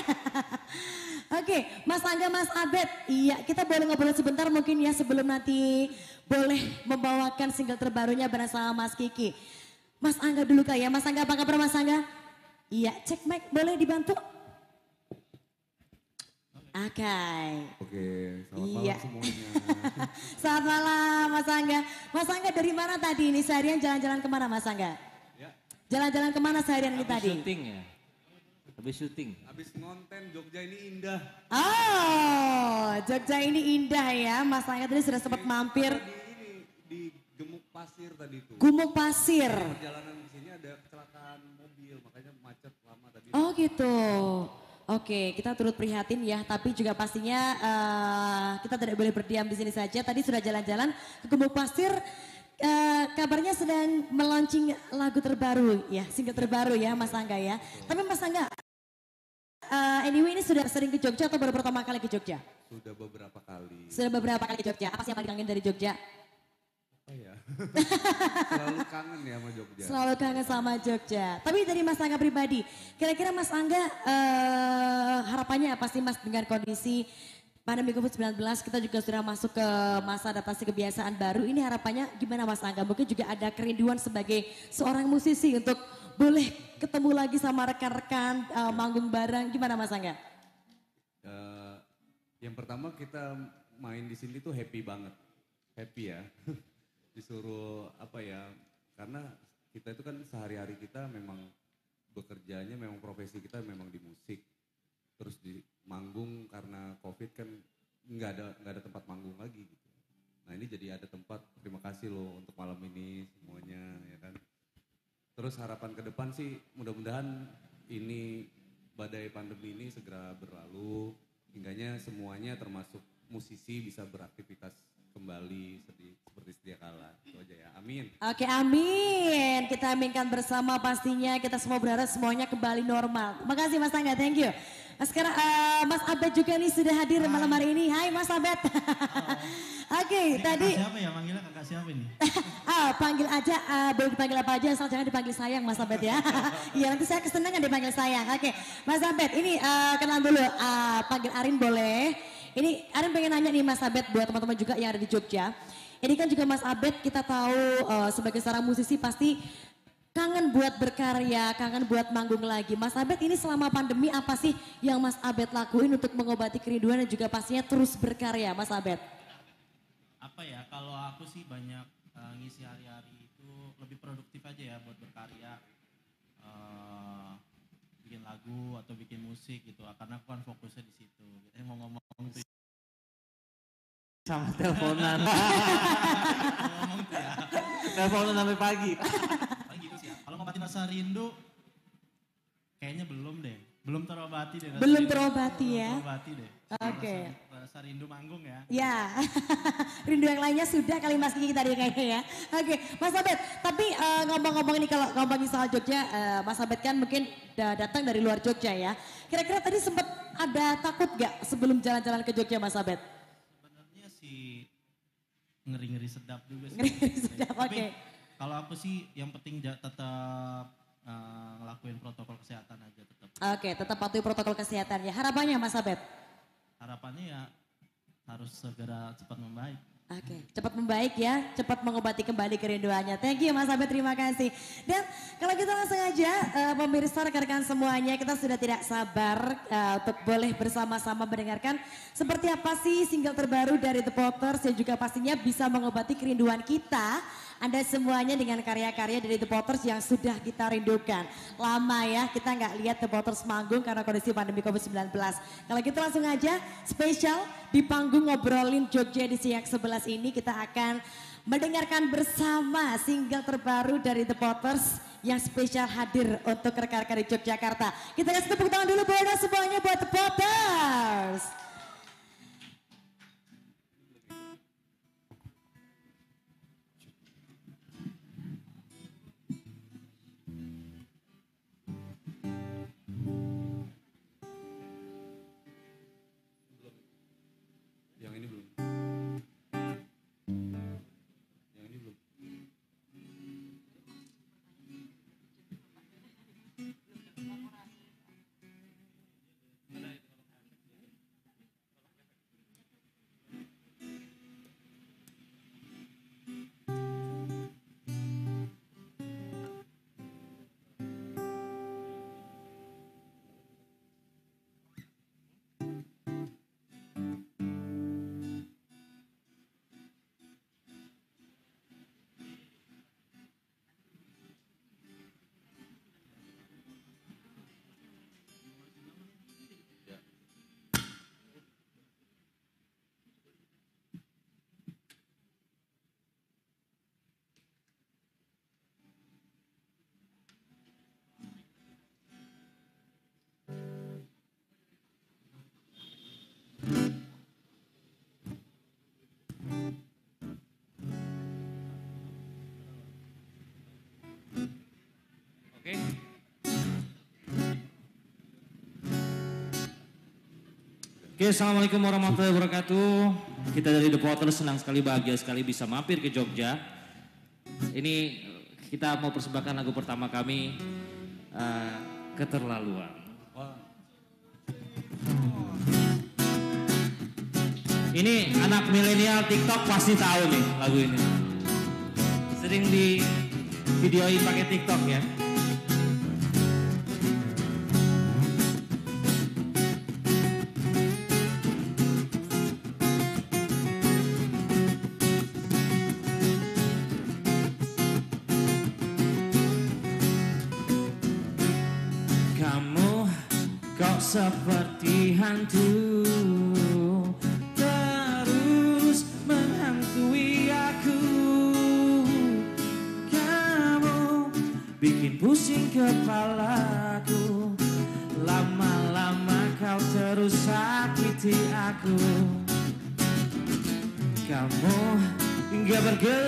Oke, Mas Angga, Mas Abed. Iya, kita boleh ngobrol sebentar mungkin ya sebelum nanti boleh membawakan single terbarunya bersama Mas Kiki. Mas Angga dulu kak ya. Mas Angga, apa kabar Mas Angga? Iya, cek mic boleh dibantu? Oke. Okay. Oke, selamat iya. malam semuanya. selamat malam Mas Angga. Mas Angga dari mana tadi ini seharian jalan-jalan ke mana Mas Angga? Ya. Jalan-jalan ke mana seharian ini Habis tadi? syuting ya? Habis syuting? Habis ngonten Jogja ini indah. Oh, Jogja ini indah ya. Mas Angga tadi sudah sempat mampir. Di ini, di Gemuk Pasir tadi tuh. Gumuk Pasir. Perjalanan di sini ada kecelakaan mobil, makanya macet lama tadi. Oh gitu. Oke, kita turut prihatin ya, tapi juga pastinya uh, kita tidak boleh berdiam di sini saja. Tadi sudah jalan-jalan ke Gumuk Pasir, uh, kabarnya sedang melaunching lagu terbaru ya, single terbaru ya Mas Angga ya. Tapi Mas Angga, uh, anyway ini sudah sering ke Jogja atau baru pertama kali ke Jogja? Sudah beberapa kali. Sudah beberapa kali ke Jogja. Apa sih yang paling kangen dari Jogja? Selalu kangen ya sama Jogja. Selalu kangen sama Jogja. Tapi dari Mas Angga pribadi, kira-kira Mas Angga uh, harapannya apa sih Mas dengan kondisi pandemi COVID-19 kita juga sudah masuk ke masa adaptasi kebiasaan baru. Ini harapannya gimana Mas Angga? Mungkin juga ada kerinduan sebagai seorang musisi untuk boleh ketemu lagi sama rekan-rekan uh, manggung bareng. Gimana Mas Angga? Uh, yang pertama kita main di sini tuh happy banget. Happy ya. disuruh apa ya karena kita itu kan sehari-hari kita memang bekerjanya memang profesi kita memang di musik. Terus di manggung karena covid kan nggak ada nggak ada tempat manggung lagi gitu. Nah ini jadi ada tempat terima kasih loh untuk malam ini semuanya ya kan. Terus harapan ke depan sih mudah-mudahan ini badai pandemi ini segera berlalu. Hingganya semuanya termasuk musisi bisa beraktivitas kembali seperti seperti sedia kala. Itu aja ya. Amin. Oke, amin. Kita aminkan bersama pastinya kita semua berharap semuanya kembali normal. Makasih Mas Tangga, thank you. Nah, sekarang uh, Mas Abed juga nih sudah hadir Hai. malam hari ini. Hai Mas Abed. Oke, okay, tadi siapa ya manggilnya kakak siapa ini? ah, panggil aja uh, boleh dipanggil apa aja asal jangan dipanggil sayang Mas Abed ya. Iya, nanti saya kesenangan dipanggil sayang. Oke. Okay. Mas Abed, ini uh, kenal dulu uh, panggil Arin boleh. Ini Arin pengen nanya nih Mas Abed buat teman-teman juga yang ada di Jogja. Ini kan juga Mas Abed kita tahu uh, sebagai seorang musisi pasti kangen buat berkarya, kangen buat manggung lagi. Mas Abed ini selama pandemi apa sih yang Mas Abed lakuin untuk mengobati kerinduan dan juga pastinya terus berkarya Mas Abed? Apa ya, kalau aku sih banyak uh, ngisi hari-hari itu lebih produktif aja ya buat berkarya. Uh, bikin lagu atau bikin musik gitu, karena aku kan fokusnya di situ. Eh mau ngomong sama teleponan. ya. Teleponan sampai pagi. Paling gitu sih ya. Kalau ngobatin rasa rindu, kayaknya belum deh. Belum terobati deh. Belum terobati ya. Belum terobati deh. Oke. Okay. Rasa, rasa rindu manggung ya. Ya, rindu yang lainnya sudah kali Mas Kiki tadi kayaknya ya. Oke, okay. Mas Abed, tapi uh, ngomong-ngomong ini kalau ngomongin soal Jogja, uh, Mas Abed kan mungkin udah datang dari luar Jogja ya. Kira-kira tadi sempat ada takut gak sebelum jalan-jalan ke Jogja Mas Abed? Sebenarnya sih ngeri-ngeri sedap juga sih. Ngeri-ngeri sedap, oke. Okay. Kalau aku sih yang penting tetap uh, ngelakuin protokol kesehatan aja tetap. Oke, okay, tetap patuhi protokol kesehatan ya. Harapannya Mas Abed? Harapannya ya harus segera cepat membaik. Oke, cepat membaik ya, cepat mengobati kembali kerinduannya. Thank you Mas Abed, terima kasih. Dan kalau kita langsung aja, uh, pemirsa rekan-rekan semuanya, kita sudah tidak sabar uh, untuk boleh bersama-sama mendengarkan seperti apa sih single terbaru dari The Potters yang juga pastinya bisa mengobati kerinduan kita anda semuanya dengan karya-karya dari The Potters yang sudah kita rindukan. Lama ya kita nggak lihat The Potters manggung karena kondisi pandemi COVID-19. Kalau gitu langsung aja spesial di panggung ngobrolin Jogja di siang 11 ini kita akan mendengarkan bersama single terbaru dari The Potters yang spesial hadir untuk rekan-rekan di Yogyakarta. Kita kasih tepuk tangan dulu buat semuanya buat The Potters. Oke, Assalamualaikum warahmatullahi wabarakatuh. Kita dari The Potter senang sekali, bahagia sekali bisa mampir ke Jogja. Ini kita mau persembahkan lagu pertama kami, uh, Keterlaluan. Ini anak milenial TikTok pasti tahu nih lagu ini. Sering di videoin pakai TikTok ya. Terus menghantui aku. Kamu bikin pusing kepalaku. Lama-lama kau terus sakiti aku. Kamu hingga bergelimangan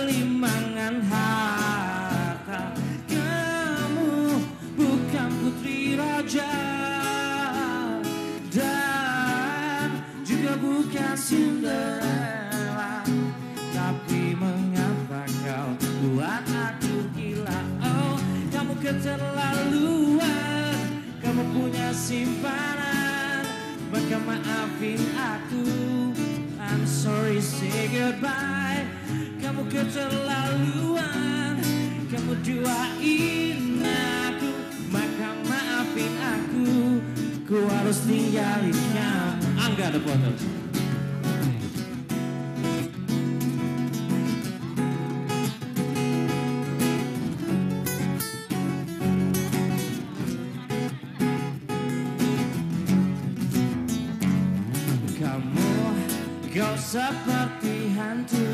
kau seperti hantu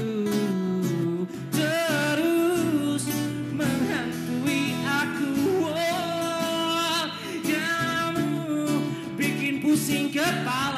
Terus menghantui aku. Oh, Kamu bikin pusing kepalaku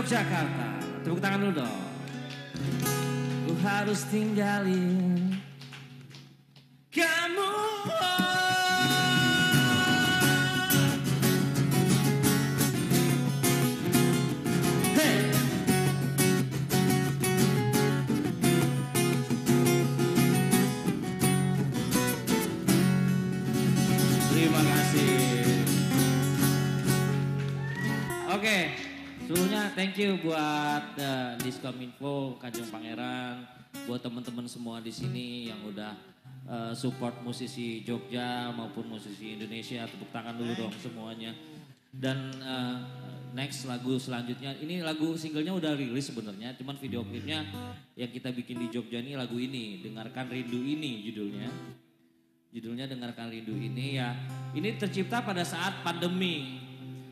Yogyakarta. Tepuk tangan dulu dong. Ku harus tinggalin thank you buat uh, Diskominfo, Kanjeng Pangeran, buat teman-teman semua di sini yang udah uh, support musisi Jogja maupun musisi Indonesia. Tepuk tangan dulu dong semuanya. Dan uh, next lagu selanjutnya, ini lagu singlenya udah rilis sebenarnya, cuman video klipnya yang kita bikin di Jogja ini lagu ini, dengarkan rindu ini judulnya. Judulnya dengarkan rindu ini ya. Ini tercipta pada saat pandemi.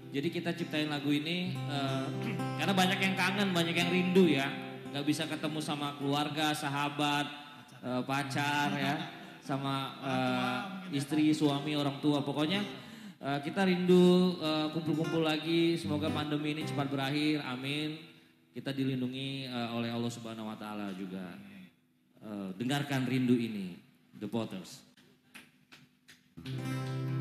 Jadi kita ciptain lagu ini eh, karena banyak yang kangen, banyak yang rindu ya. Gak bisa ketemu sama keluarga, sahabat, eh, pacar ya, sama eh, istri, suami, orang tua. Pokoknya eh, kita rindu kumpul-kumpul lagi. Semoga pandemi ini cepat berakhir. Amin. Kita dilindungi eh, oleh Allah Subhanahu Wa Taala juga. Eh, dengarkan rindu ini, The Potters. Oh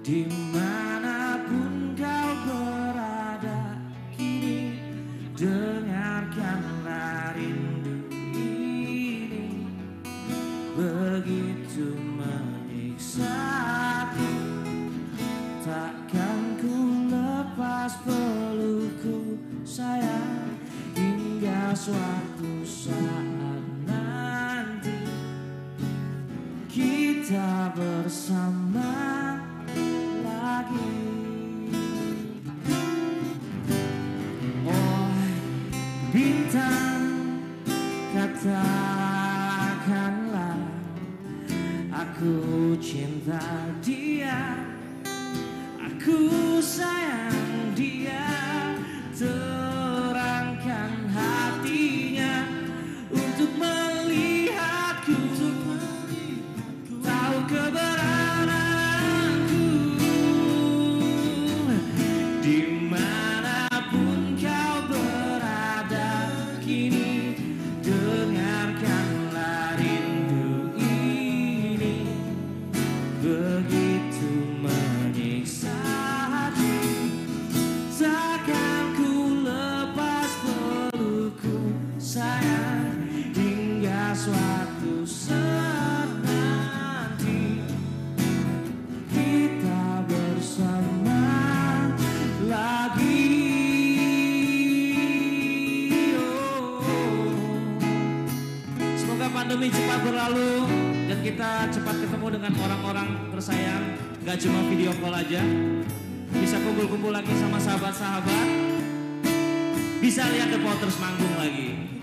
di mana pun aja, bisa kumpul-kumpul lagi sama sahabat-sahabat. Bisa lihat The Potters manggung lagi.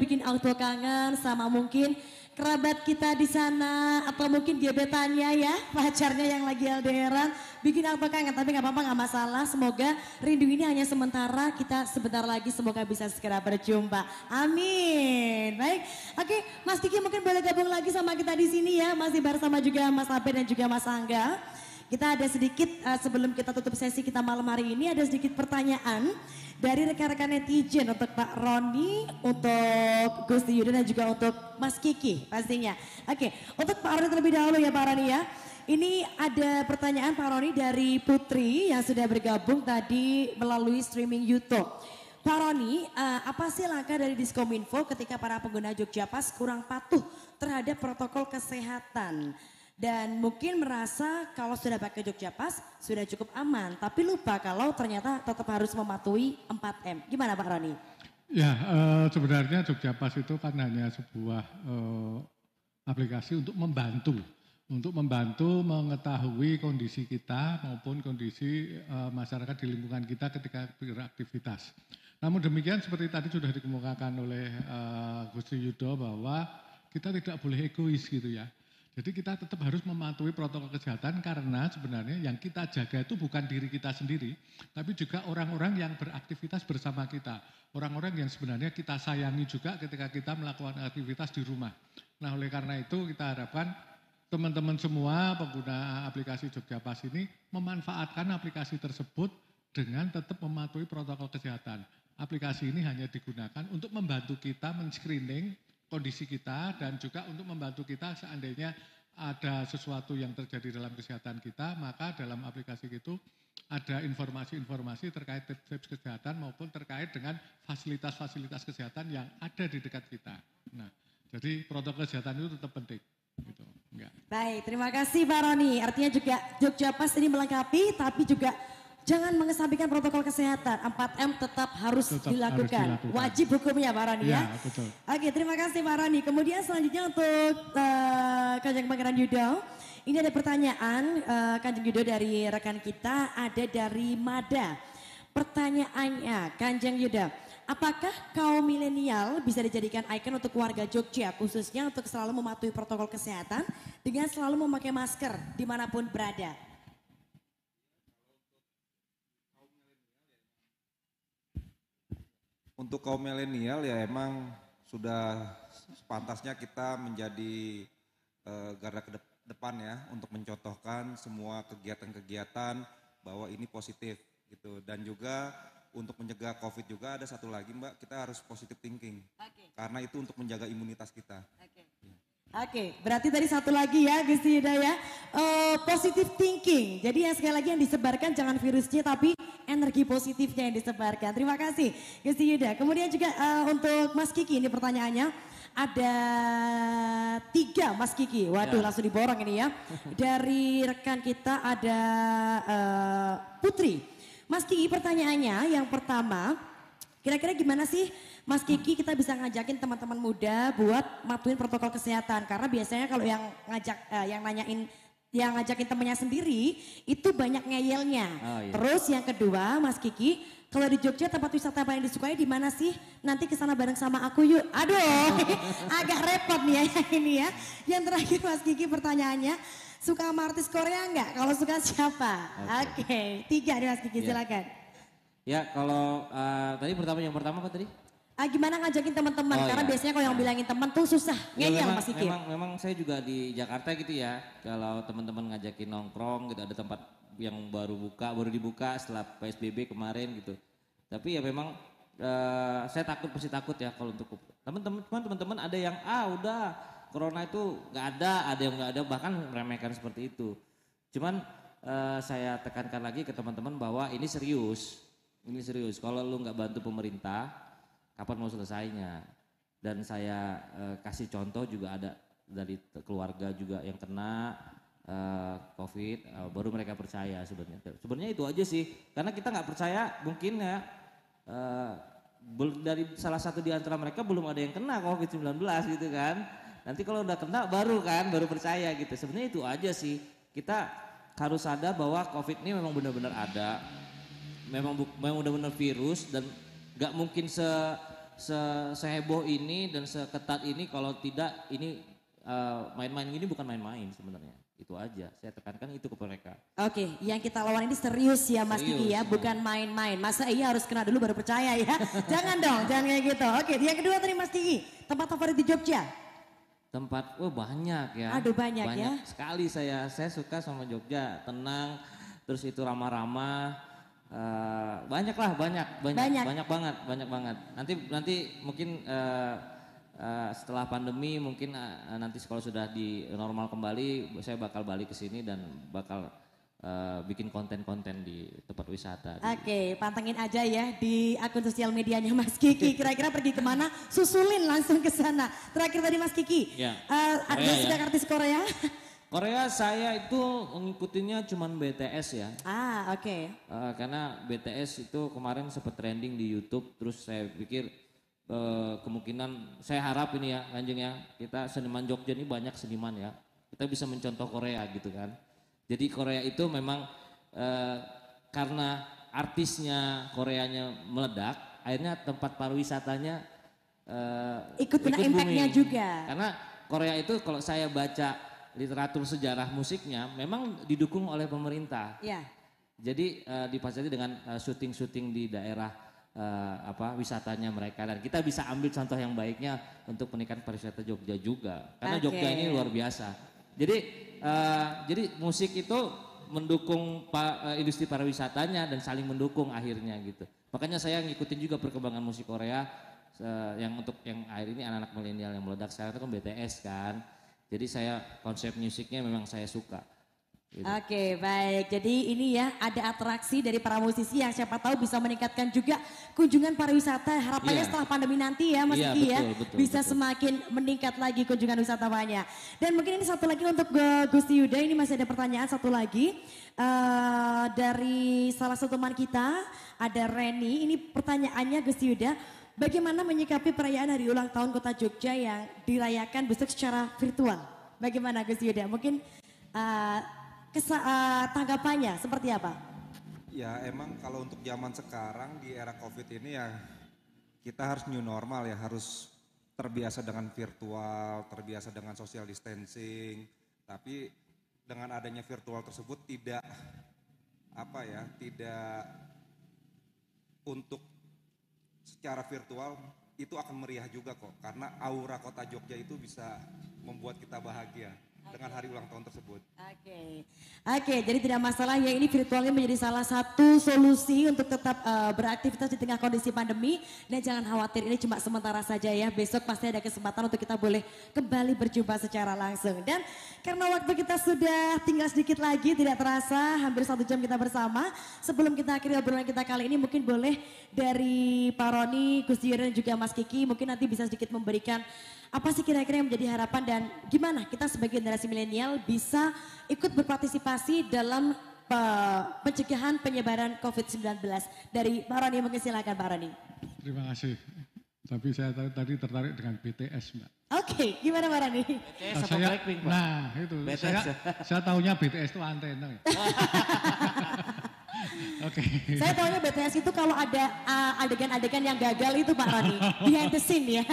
Bikin auto kangen sama mungkin kerabat kita di sana. Atau mungkin gebetannya ya pacarnya yang lagi LDRan bikin auto kangen tapi nggak apa-apa nggak masalah. Semoga rindu ini hanya sementara. Kita sebentar lagi semoga bisa segera berjumpa. Amin. Baik. Oke Mas Kiki mungkin boleh gabung lagi sama kita di sini ya. Masih bersama juga Mas Abe dan juga Mas Angga kita ada sedikit uh, sebelum kita tutup sesi kita malam hari ini ada sedikit pertanyaan dari rekan-rekan netizen untuk Pak Roni, untuk Gusti Yuda dan juga untuk Mas Kiki pastinya. Oke, untuk Pak Roni terlebih dahulu ya Pak Roni ya. Ini ada pertanyaan Pak Roni dari Putri yang sudah bergabung tadi melalui streaming YouTube. Pak Roni, uh, apa sih langkah dari Diskominfo ketika para pengguna Jogja Pas kurang patuh terhadap protokol kesehatan? Dan mungkin merasa kalau sudah pakai Jogja Pas sudah cukup aman, tapi lupa kalau ternyata tetap harus mematuhi 4M. Gimana Pak Roni? Ya, uh, sebenarnya Jogja Pas itu kan hanya sebuah uh, aplikasi untuk membantu, untuk membantu mengetahui kondisi kita maupun kondisi uh, masyarakat di lingkungan kita ketika beraktivitas. Namun demikian seperti tadi sudah dikemukakan oleh uh, Gusti Yudo bahwa kita tidak boleh egois gitu ya jadi kita tetap harus mematuhi protokol kesehatan karena sebenarnya yang kita jaga itu bukan diri kita sendiri, tapi juga orang-orang yang beraktivitas bersama kita. Orang-orang yang sebenarnya kita sayangi juga ketika kita melakukan aktivitas di rumah. Nah oleh karena itu kita harapkan teman-teman semua pengguna aplikasi Jogja Pas ini memanfaatkan aplikasi tersebut dengan tetap mematuhi protokol kesehatan. Aplikasi ini hanya digunakan untuk membantu kita men-screening kondisi kita dan juga untuk membantu kita seandainya ada sesuatu yang terjadi dalam kesehatan kita, maka dalam aplikasi itu ada informasi-informasi terkait tips-tips kesehatan maupun terkait dengan fasilitas-fasilitas kesehatan yang ada di dekat kita. Nah, jadi protokol kesehatan itu tetap penting. Gitu. Baik, terima kasih Pak Roni. Artinya juga Jogja Pas ini melengkapi, tapi juga Jangan mengesampingkan protokol kesehatan. 4M tetap harus, tetap dilakukan. harus dilakukan. Wajib hukumnya Pak Rani ya. ya. Betul. Oke terima kasih Pak Rani. Kemudian selanjutnya untuk uh, Kanjeng Pangeran Yudo. Ini ada pertanyaan uh, Kanjeng Yudo dari rekan kita. Ada dari Mada. Pertanyaannya Kanjeng Yudo. Apakah kaum milenial bisa dijadikan ikon untuk warga Jogja khususnya untuk selalu mematuhi protokol kesehatan dengan selalu memakai masker di mana pun berada? Untuk kaum milenial ya emang sudah sepantasnya kita menjadi uh, garda ke depan ya untuk mencontohkan semua kegiatan-kegiatan bahwa ini positif gitu dan juga untuk mencegah COVID juga ada satu lagi Mbak kita harus positive thinking okay. karena itu untuk menjaga imunitas kita. Okay. Oke, berarti tadi satu lagi ya Gusti Yuda ya. Uh, positive thinking. Jadi yang sekali lagi yang disebarkan jangan virusnya tapi energi positifnya yang disebarkan. Terima kasih Gusti Yuda. Kemudian juga uh, untuk Mas Kiki ini pertanyaannya. Ada tiga Mas Kiki. Waduh ya. langsung diborong ini ya. Dari rekan kita ada uh, Putri. Mas Kiki pertanyaannya yang pertama. Kira-kira gimana sih Mas Kiki kita bisa ngajakin teman-teman muda buat matuin protokol kesehatan karena biasanya kalau yang ngajak uh, yang nanyain yang ngajakin temennya sendiri itu banyak ngeyelnya. Oh, iya. Terus yang kedua Mas Kiki kalau di Jogja tempat wisata paling disukai di mana sih? Nanti ke sana bareng sama aku yuk. Aduh, agak repot nih ya ini ya. Yang terakhir Mas Kiki pertanyaannya, suka sama artis Korea enggak? Kalau suka siapa? Oke, okay. okay. tiga nih Mas Kiki yeah. silakan. Ya kalau uh, tadi pertama yang pertama apa tadi? Ah, gimana ngajakin teman-teman oh, karena iya. biasanya kalau yang bilangin teman tuh susah ya, ngeyel Mas Iki. Memang, memang saya juga di Jakarta gitu ya kalau teman-teman ngajakin nongkrong gitu ada tempat yang baru buka baru dibuka setelah PSBB kemarin gitu. Tapi ya memang uh, saya takut pasti takut ya kalau untuk teman-teman teman-teman ada yang ah udah corona itu nggak ada ada yang nggak ada bahkan meremehkan seperti itu. Cuman uh, saya tekankan lagi ke teman-teman bahwa ini serius ini serius. Kalau lu nggak bantu pemerintah, kapan mau selesainya dan saya uh, kasih contoh juga ada dari keluarga juga yang kena uh, covid uh, baru mereka percaya sebenarnya sebenarnya itu aja sih karena kita nggak percaya mungkin ya dari salah satu di antara mereka belum ada yang kena covid 19 gitu kan Nanti kalau udah kena baru kan, baru percaya gitu. Sebenarnya itu aja sih. Kita harus sadar bahwa COVID ini memang benar-benar ada. Memang memang benar-benar virus dan nggak mungkin se, se seheboh ini dan seketat ini kalau tidak ini eh, main-main ini bukan main-main sebenarnya. Itu aja. Saya tekankan itu ke mereka. Oke, yang kita lawan ini serius ya Mas Kiki ya, ya. bukan main-main. Masa iya harus kena dulu baru percaya ya? jangan dong, jangan kayak gitu. Oke, yang kedua tadi Mas Kiki, tempat favorit di Jogja. Tempat, wah banyak ya. Aduh, banyak ya. sekali saya. Saya suka sama Jogja, tenang, terus itu ramah-ramah. Eh, banyak lah, banyak, banyak, Banyak. banyak, banget, banyak banget. Nanti, nanti mungkin eh, eh, setelah pandemi, mungkin eh, nanti kalau sudah di normal kembali, saya bakal balik ke sini dan bakal eh, bikin konten-konten di tempat wisata. Oke, pantengin aja ya di akun sosial medianya Mas Kiki. Kira-kira pergi ke mana? Susulin langsung ke sana. Terakhir tadi Mas Kiki, Ya. ada Korea ya. sudah artis Korea? Korea saya itu ngikutinnya cuman BTS ya. ah, oke. Eh, karena BTS itu kemarin sempat trending di YouTube, terus saya pikir eh, kemungkinan saya harap ini ya Kanjeng ya, kita seniman Jogja ini banyak seniman ya, kita bisa mencontoh Korea gitu kan. Jadi Korea itu memang eh, karena artisnya Koreanya meledak, akhirnya tempat pariwisatanya eh, Ikut kena impact-nya juga. Karena Korea itu kalau saya baca literatur sejarah musiknya memang didukung oleh pemerintah. Ya. Jadi uh, dipasari dengan eh, syuting-syuting di daerah eh, apa wisatanya mereka dan kita bisa ambil contoh yang baiknya untuk peningkatan pariwisata Jogja juga karena Oke. Jogja ini luar biasa. Jadi eh, jadi musik itu mendukung pa- eh, industri pariwisatanya dan saling mendukung akhirnya gitu. Makanya saya ngikutin juga perkembangan musik Korea eh, yang untuk yang akhir ini anak-anak milenial yang meledak sekarang itu kan BTS kan. Jadi saya konsep musiknya memang saya suka. Gitu. Oke baik, jadi ini ya ada atraksi dari para musisi yang siapa tahu bisa meningkatkan juga kunjungan pariwisata harapannya Iya. setelah pandemi nanti ya Mas Iya, Kiki ya betul, bisa betul. semakin meningkat lagi kunjungan wisatawannya. Dan mungkin ini satu lagi untuk Gu- Gusti Yuda ini masih ada pertanyaan satu lagi Eh, dari salah satu teman kita ada Reni ini pertanyaannya Gusti Yuda bagaimana menyikapi perayaan hari ulang tahun Kota Jogja yang dirayakan besok secara virtual? Bagaimana Gusti Yuda? Mungkin eh, kesa- eh, tanggapannya seperti apa? Ya emang kalau untuk zaman sekarang di era COVID ini ya kita harus new normal ya, harus terbiasa dengan virtual, terbiasa dengan social distancing. Tapi dengan adanya virtual tersebut tidak apa ya, tidak untuk secara virtual itu akan meriah juga kok karena aura kota Jogja itu bisa membuat kita bahagia dengan hari ulang tahun tersebut. Oke, oke. Jadi tidak masalah ya ini virtualnya menjadi salah satu solusi untuk tetap eh, beraktivitas di tengah kondisi pandemi. Dan jangan khawatir ini cuma sementara saja ya. Besok pasti ada kesempatan untuk kita boleh kembali berjumpa secara langsung. Dan karena waktu kita sudah tinggal sedikit lagi, tidak terasa hampir satu jam kita bersama. Sebelum kita akhiri obrolan kita kali ini, mungkin boleh dari Pak Roni, Gus Dion dan juga Mas Kiki, mungkin nanti bisa sedikit memberikan apa sih kira-kira yang menjadi harapan dan gimana kita sebagai generasi milenial bisa ikut berpartisipasi dalam eh, pencegahan penyebaran COVID-19 dari Pak Roni mungkin silakan Pak Roni. Terima kasih. Tapi saya tadi- tadi tertarik dengan BTS, Mbak. Oke, gimana Pak Roni? Nah, saya, nah itu BTS saya, ya? saya tahunya BTS itu antena. Oke. Saya tahunya BTS itu kalau ada uh, adegan-adegan yang gagal itu Pak Roni, behind the scene ya.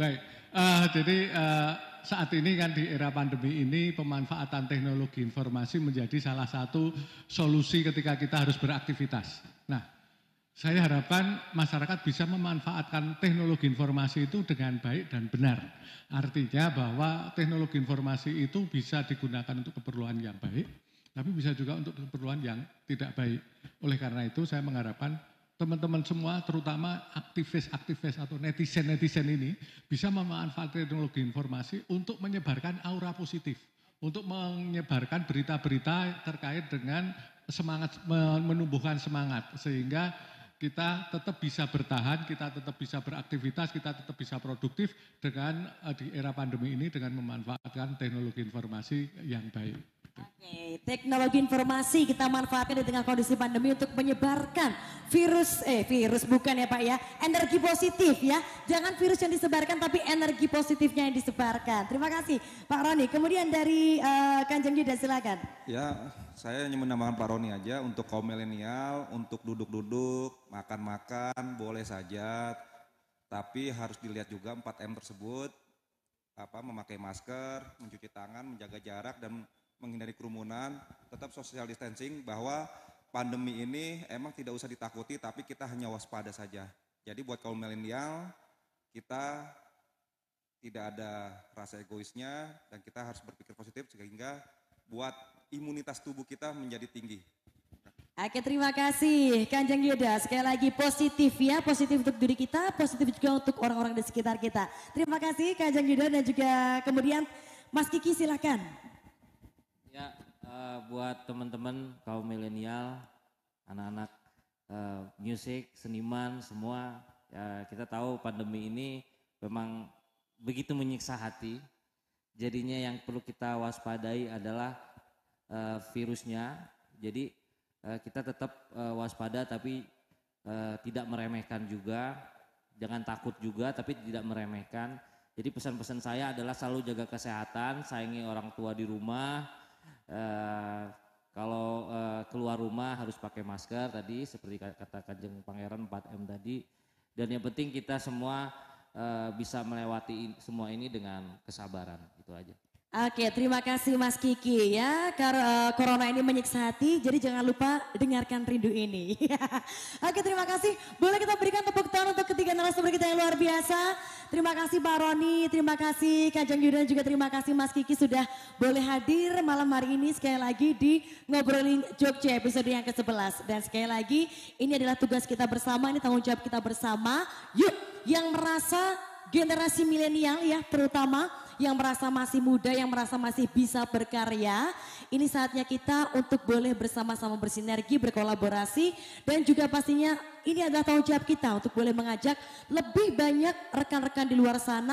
Baik, eh, jadi eh, saat ini kan di era pandemi ini pemanfaatan teknologi informasi menjadi salah satu solusi ketika kita harus beraktivitas. Nah, saya harapkan masyarakat bisa memanfaatkan teknologi informasi itu dengan baik dan benar. Artinya bahwa teknologi informasi itu bisa digunakan untuk keperluan yang baik, tapi bisa juga untuk keperluan yang tidak baik. Oleh karena itu saya mengharapkan teman-teman semua terutama aktivis-aktivis atau netizen-netizen ini bisa memanfaatkan teknologi informasi untuk menyebarkan aura positif, untuk menyebarkan berita-berita terkait dengan semangat menumbuhkan semangat sehingga kita tetap bisa bertahan, kita tetap bisa beraktivitas, kita tetap bisa produktif dengan eh, di era pandemi ini dengan memanfaatkan teknologi informasi yang baik. Oke, teknologi informasi kita manfaatkan di tengah kondisi pandemi untuk menyebarkan virus, eh virus bukan ya Pak ya, energi positif ya. Jangan virus yang disebarkan tapi energi positifnya yang disebarkan. Terima kasih Pak Roni. Kemudian dari uh, Kanjeng Yuda silakan. Ya, saya hanya menambahkan Pak Roni aja untuk kaum milenial, untuk duduk-duduk, makan-makan boleh saja, tapi harus dilihat juga 4M tersebut, apa memakai masker, mencuci tangan, menjaga jarak dan menghindari kerumunan, tetap social distancing bahwa pandemi ini emang tidak usah ditakuti tapi kita hanya waspada saja. Jadi buat kaum milenial kita tidak ada rasa egoisnya dan kita harus berpikir positif sehingga buat imunitas tubuh kita menjadi tinggi. Oke terima kasih Kanjeng Yuda sekali lagi positif ya positif untuk diri kita positif juga untuk orang-orang di sekitar kita. Terima kasih Kanjeng Yuda dan juga kemudian Mas Kiki silahkan. Ya, uh, buat teman-teman kaum milenial, anak-anak uh, musik, seniman, semua, ya kita tahu pandemi ini memang begitu menyiksa hati. Jadinya yang perlu kita waspadai adalah uh, virusnya. Jadi uh, kita tetap uh, waspada tapi uh, tidak meremehkan juga. Jangan takut juga tapi tidak meremehkan. Jadi pesan-pesan saya adalah selalu jaga kesehatan, sayangi orang tua di rumah, Uh, kalau uh, keluar rumah harus pakai masker tadi seperti kata Kanjeng Pangeran 4M tadi dan yang penting kita semua uh, bisa melewati semua ini dengan kesabaran itu aja. Oke, terima kasih Mas Kiki ya. Karena corona ini menyiksa hati, jadi jangan lupa dengarkan rindu ini. Oke, terima kasih. Boleh kita berikan tepuk tangan untuk ketiga narasumber kita yang luar biasa. Terima kasih Pak Roni, terima kasih Kajang Yudan, juga terima kasih Mas Kiki sudah boleh hadir malam hari ini sekali lagi di Ngobrolin Jogja episode yang ke-11. Dan sekali lagi, ini adalah tugas kita bersama, ini tanggung jawab kita bersama. Yuk, yang merasa generasi milenial ya terutama yang merasa masih muda, yang merasa masih bisa berkarya. Ini saatnya kita untuk boleh bersama-sama bersinergi, berkolaborasi. Dan juga pastinya ini adalah tanggung jawab kita untuk boleh mengajak lebih banyak rekan-rekan di luar sana